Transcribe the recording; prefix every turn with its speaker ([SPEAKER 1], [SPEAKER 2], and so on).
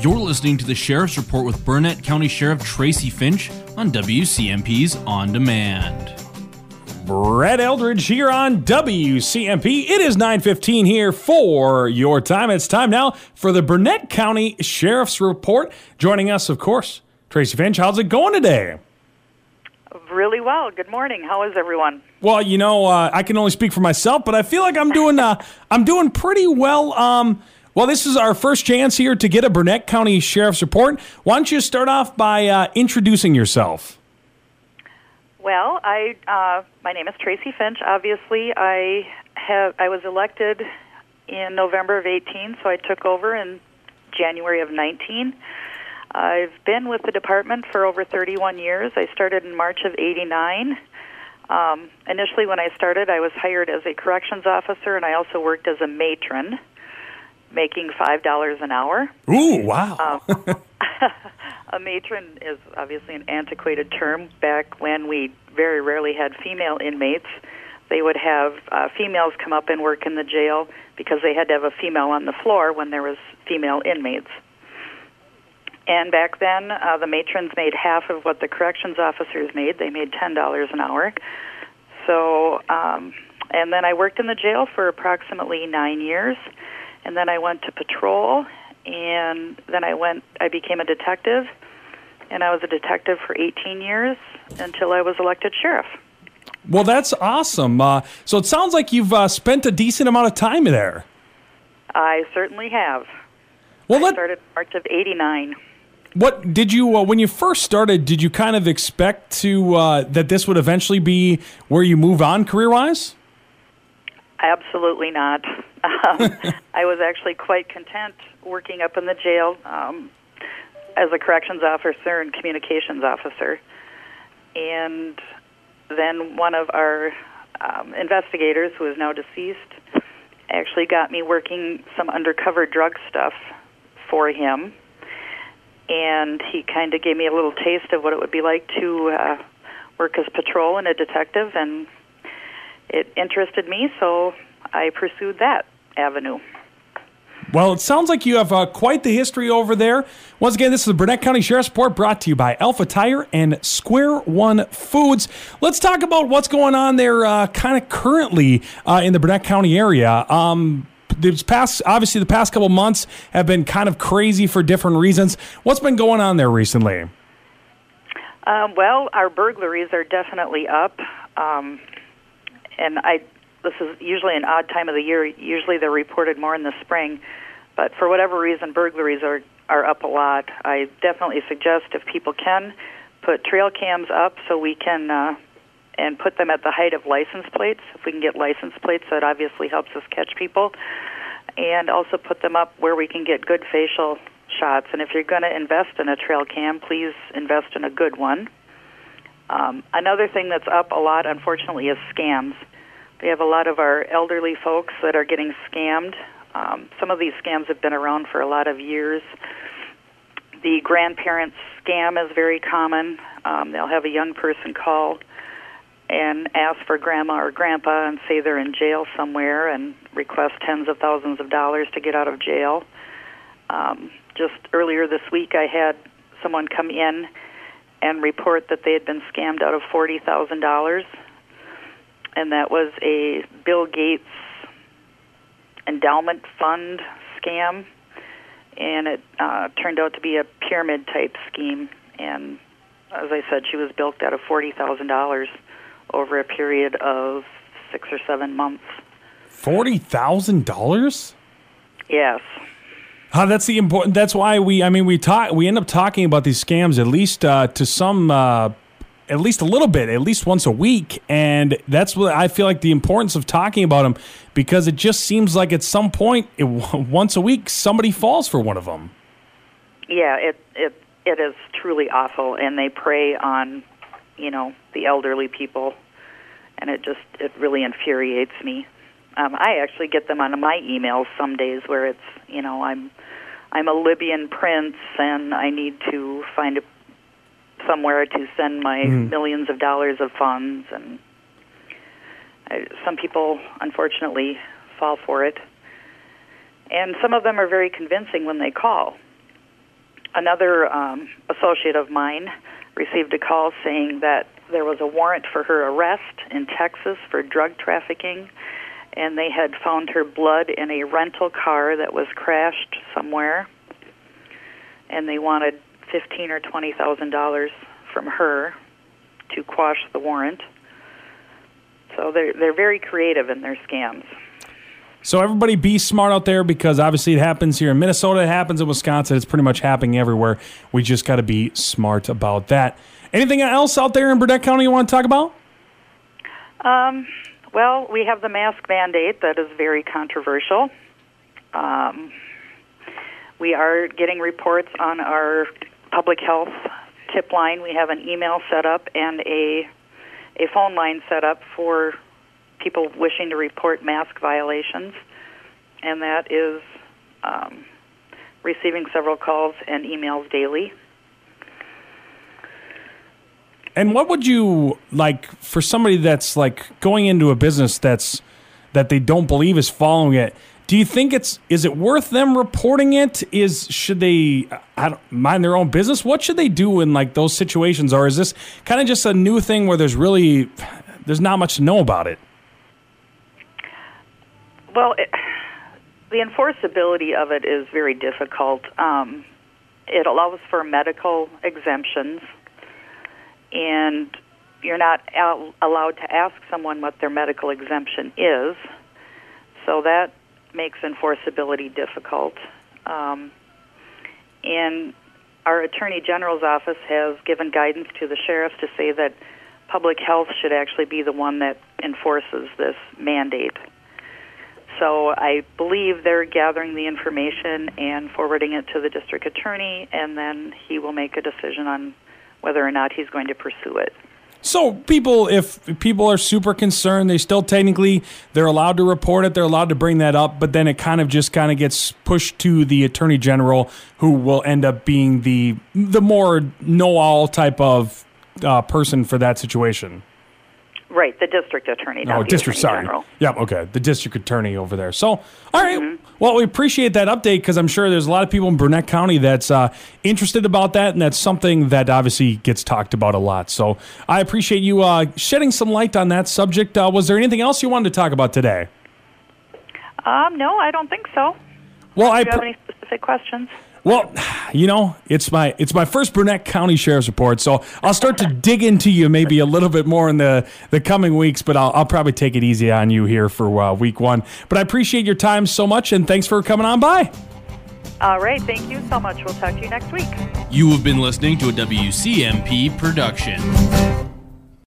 [SPEAKER 1] You're listening to the Sheriff's Report with Burnett County Sheriff Tracy Finch on WCMP's On Demand.
[SPEAKER 2] Brett Eldridge here on WCMP. It is 9:15 here for your time. It's time now for the Burnett County Sheriff's Report. Joining us, of course, Tracy Finch. How's it going today?
[SPEAKER 3] Really well. Good morning. How is everyone?
[SPEAKER 2] Well, you know, uh, I can only speak for myself, but I feel like I'm doing uh, I'm doing pretty well. Um, well, this is our first chance here to get a Burnett County Sheriff's Report. Why don't you start off by uh, introducing yourself?
[SPEAKER 3] Well, I uh, my name is Tracy Finch. Obviously, I have I was elected in November of 18, so I took over in January of 19. I've been with the department for over 31 years. I started in March of 89. Um, initially, when I started, I was hired as a corrections officer, and I also worked as a matron, making five dollars an hour.
[SPEAKER 2] Ooh, wow!
[SPEAKER 3] Um, a matron is obviously an antiquated term. Back when we very rarely had female inmates, they would have uh, females come up and work in the jail because they had to have a female on the floor when there was female inmates. And back then, uh, the matrons made half of what the corrections officers made. They made ten dollars an hour. So, um, and then I worked in the jail for approximately nine years, and then I went to patrol, and then I went. I became a detective, and I was a detective for 18 years until I was elected sheriff.
[SPEAKER 2] Well, that's awesome. Uh, so it sounds like you've uh, spent a decent amount of time there.
[SPEAKER 3] I certainly have.
[SPEAKER 2] Well,
[SPEAKER 3] I
[SPEAKER 2] let,
[SPEAKER 3] started March of '89.
[SPEAKER 2] What did you uh, when you first started? Did you kind of expect to uh, that this would eventually be where you move on career wise?
[SPEAKER 3] Absolutely not. Um, I was actually quite content working up in the jail um, as a corrections officer and communications officer. And then one of our um, investigators, who is now deceased, actually got me working some undercover drug stuff for him. And he kind of gave me a little taste of what it would be like to uh, work as patrol and a detective, and it interested me, so I pursued that avenue.
[SPEAKER 2] Well, it sounds like you have uh, quite the history over there. Once again, this is the Burnett County Sheriff's Report brought to you by Alpha Tire and Square One Foods. Let's talk about what's going on there uh, kind of currently uh, in the Burnett County area. Um, this past, obviously, the past couple months have been kind of crazy for different reasons. What's been going on there recently?
[SPEAKER 3] Um, well, our burglaries are definitely up, um, and I. This is usually an odd time of the year. Usually, they're reported more in the spring, but for whatever reason, burglaries are are up a lot. I definitely suggest if people can put trail cams up so we can uh, and put them at the height of license plates. If we can get license plates, that obviously helps us catch people, and also put them up where we can get good facial shots. And if you're going to invest in a trail cam, please invest in a good one. Um, another thing that's up a lot, unfortunately, is scams. We have a lot of our elderly folks that are getting scammed. Um, some of these scams have been around for a lot of years. The grandparents scam is very common. Um, they'll have a young person call and ask for grandma or grandpa and say they're in jail somewhere and request tens of thousands of dollars to get out of jail. Um, just earlier this week, I had someone come in and report that they had been scammed out of forty thousand dollars, and that was a Bill Gates endowment fund scam, and it uh, turned out to be a pyramid type scheme. And as I said, she was bilked out of forty thousand dollars over a period of six or seven months.
[SPEAKER 2] Forty thousand dollars?
[SPEAKER 3] Yes.
[SPEAKER 2] That's the important. That's why we. I mean, we talk. We end up talking about these scams at least uh, to some, uh, at least a little bit, at least once a week, and that's what I feel like the importance of talking about them because it just seems like at some point, it, once a week, somebody falls for one of them.
[SPEAKER 3] Yeah, it it it is truly awful, and they prey on, you know, the elderly people, and it just it really infuriates me. Um, I actually get them on my emails some days where it's you know I'm I'm a Libyan prince and I need to find a, somewhere to send my
[SPEAKER 2] Mhm.
[SPEAKER 3] millions of dollars of funds and I, some people unfortunately fall for it. And some of them are very convincing when they call. Another um, associate of mine received a call saying that there was a warrant for her arrest in Texas for drug trafficking, and they had found her blood in a rental car that was crashed somewhere, and they wanted fifteen or twenty thousand dollars from her to quash the warrant. So they're they're very creative in their scams.
[SPEAKER 2] So everybody be smart out there because obviously it happens here in Minnesota, it happens in Wisconsin, it's pretty much happening everywhere. We just got to be smart about that. Anything else out there in Burnett County you want to talk about?
[SPEAKER 3] Um, well, we have the mask mandate that is very controversial. Um, we are getting reports on our public health tip line. We have an email set up and a a phone line set up for people wishing to report mask violations, and that is um, receiving several calls and emails daily.
[SPEAKER 2] And what would you like for somebody that's like going into a business that's that they don't believe is following it? Do you think it's is it worth them reporting it? Is should they I don't, mind their own business? What should they do in like those situations, or is this kind of just a new thing where there's really there's not much to know about it?
[SPEAKER 3] Well, it, the enforceability of it is very difficult. Um, it allows for medical exemptions, and you're not al- allowed to ask someone what their medical exemption is. So that makes enforceability difficult. Um, and our Attorney General's office has given guidance to the sheriffs to say that public health should actually be the one that enforces this mandate. So I believe they're gathering the information and forwarding it to the district attorney, and then he will make a decision on whether or not he's going to pursue it.
[SPEAKER 2] So people, if people are super concerned, they still technically they're allowed to report it. They're allowed to bring that up, but then it kind of just kind of gets pushed to the attorney general, who will end up being the the more know all type of uh, person for that situation.
[SPEAKER 3] Right, the district attorney.
[SPEAKER 2] Oh, district. Sorry.
[SPEAKER 3] General.
[SPEAKER 2] Yep. Okay, the district attorney over there. So, all right. mm-hmm. Well, we appreciate that update because I'm sure there's a lot of people in Burnett County that's uh, interested about that, and that's something that obviously gets talked about a lot. So, I appreciate you uh, shedding some light on that subject. Uh, was there anything else you wanted to talk about today?
[SPEAKER 3] Um, no, I don't think so.
[SPEAKER 2] Well,
[SPEAKER 3] Do
[SPEAKER 2] I
[SPEAKER 3] you have any specific questions?
[SPEAKER 2] Well, you know, it's my it's my first Burnett County Sheriff's Report, so I'll start to dig into you maybe a little bit more in the, the coming weeks, but I'll, I'll probably take it easy on you here for uh, week one. But I appreciate your time so much, and thanks for coming on by.
[SPEAKER 3] All right, thank you so much. We'll talk to you next week.
[SPEAKER 1] You have been listening to a WCMP production.